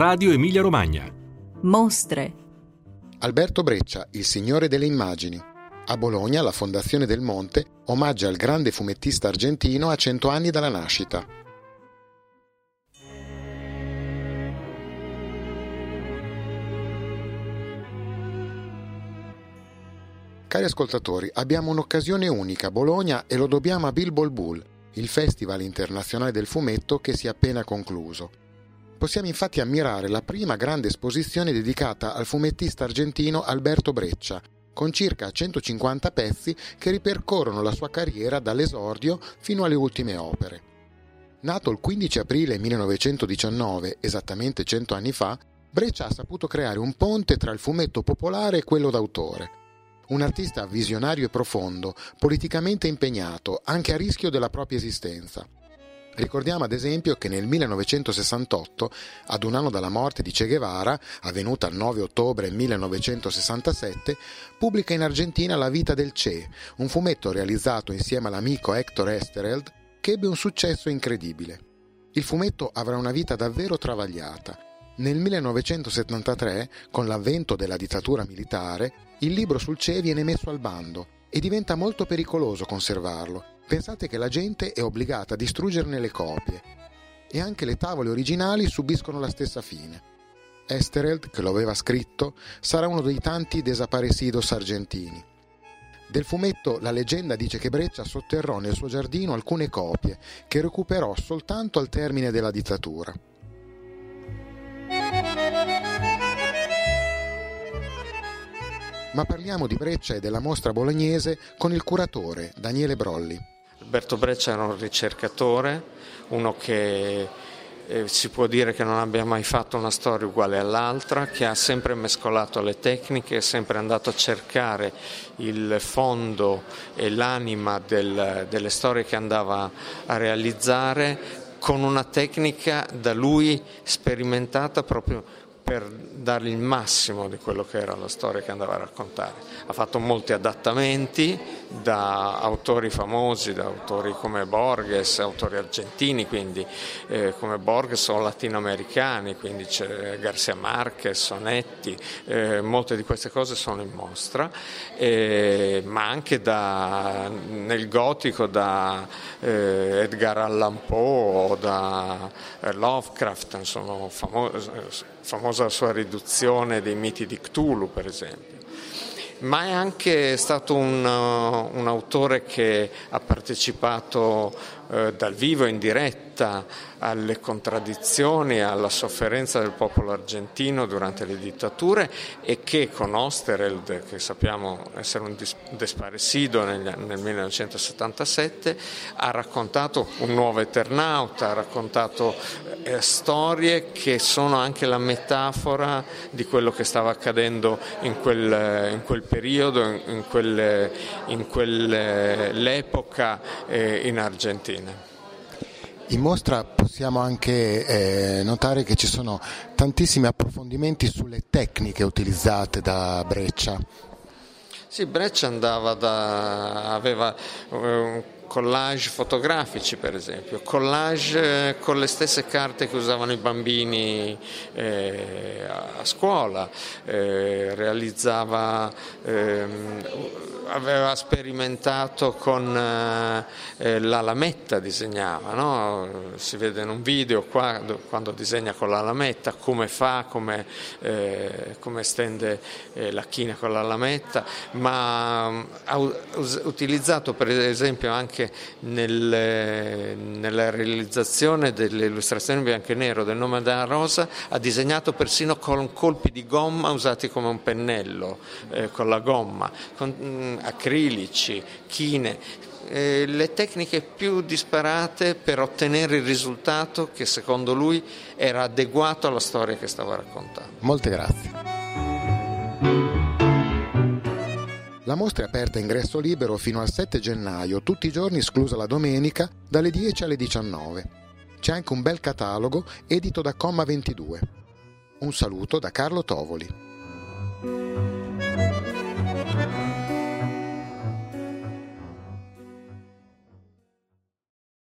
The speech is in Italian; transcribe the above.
Radio Emilia Romagna. Mostre. Alberto Breccia, il Signore delle Immagini. A Bologna la Fondazione del Monte omaggia il grande fumettista argentino a cento anni dalla nascita. Cari ascoltatori, abbiamo un'occasione unica a Bologna e lo dobbiamo a Bilbo Bull, il Festival internazionale del fumetto che si è appena concluso. Possiamo infatti ammirare la prima grande esposizione dedicata al fumettista argentino Alberto Breccia, con circa 150 pezzi che ripercorrono la sua carriera dall'esordio fino alle ultime opere. Nato il 15 aprile 1919, esattamente 100 anni fa, Breccia ha saputo creare un ponte tra il fumetto popolare e quello d'autore. Un artista visionario e profondo, politicamente impegnato, anche a rischio della propria esistenza. Ricordiamo ad esempio che nel 1968, ad un anno dalla morte di Che Guevara, avvenuta il 9 ottobre 1967, pubblica in Argentina La vita del Che, un fumetto realizzato insieme all'amico Hector Estereld che ebbe un successo incredibile. Il fumetto avrà una vita davvero travagliata. Nel 1973, con l'avvento della dittatura militare, il libro sul Che viene messo al bando e diventa molto pericoloso conservarlo Pensate che la gente è obbligata a distruggerne le copie e anche le tavole originali subiscono la stessa fine. Estereld, che lo aveva scritto, sarà uno dei tanti desaparecidos argentini. Del fumetto La leggenda dice che Breccia sotterrò nel suo giardino alcune copie che recuperò soltanto al termine della dittatura. Ma parliamo di Breccia e della mostra bolognese con il curatore Daniele Brolli. Alberto Breccia era un ricercatore, uno che eh, si può dire che non abbia mai fatto una storia uguale all'altra, che ha sempre mescolato le tecniche, è sempre andato a cercare il fondo e l'anima del, delle storie che andava a realizzare con una tecnica da lui sperimentata proprio per dare il massimo di quello che era la storia che andava a raccontare. Ha fatto molti adattamenti da autori famosi, da autori come Borges, autori argentini, quindi eh, come Borges o latinoamericani, quindi c'è Garcia Marquez, Sonetti, eh, molte di queste cose sono in mostra, eh, ma anche da, nel gotico da eh, Edgar Allan Poe o da eh, Lovecraft, sono famosi famosa sua riduzione dei miti di Cthulhu, per esempio. Ma è anche stato un, un autore che ha partecipato eh, dal vivo in diretta alle contraddizioni, alla sofferenza del popolo argentino durante le dittature e che con Ostereld, che sappiamo essere un desparecido nel, nel 1977, ha raccontato un nuovo Eternauta, ha raccontato eh, storie che sono anche la metafora di quello che stava accadendo in quel, in quel periodo, in, quel, in quell'epoca eh, in Argentina. In mostra possiamo anche eh, notare che ci sono tantissimi approfondimenti sulle tecniche utilizzate da Breccia. Sì, Breccia andava da, aveva eh, collage fotografici per esempio, collage eh, con le stesse carte che usavano i bambini eh, a scuola, eh, realizzava, ehm, aveva sperimentato con eh, eh, la lametta, disegnava, no? si vede in un video qua quando disegna con la lametta come fa, come, eh, come stende la china con la lametta, ma mm, ha utilizzato per esempio anche nel, nella realizzazione delle illustrazioni bianco e nero del nome della rosa ha disegnato persino con colpi di gomma usati come un pennello, eh, con la gomma, con mm, acrilici, chine, eh, le tecniche più disparate per ottenere il risultato che secondo lui era adeguato alla storia che stava raccontando. Molte grazie. La mostra è aperta a ingresso libero fino al 7 gennaio, tutti i giorni esclusa la domenica, dalle 10 alle 19. C'è anche un bel catalogo edito da Comma 22. Un saluto da Carlo Tovoli.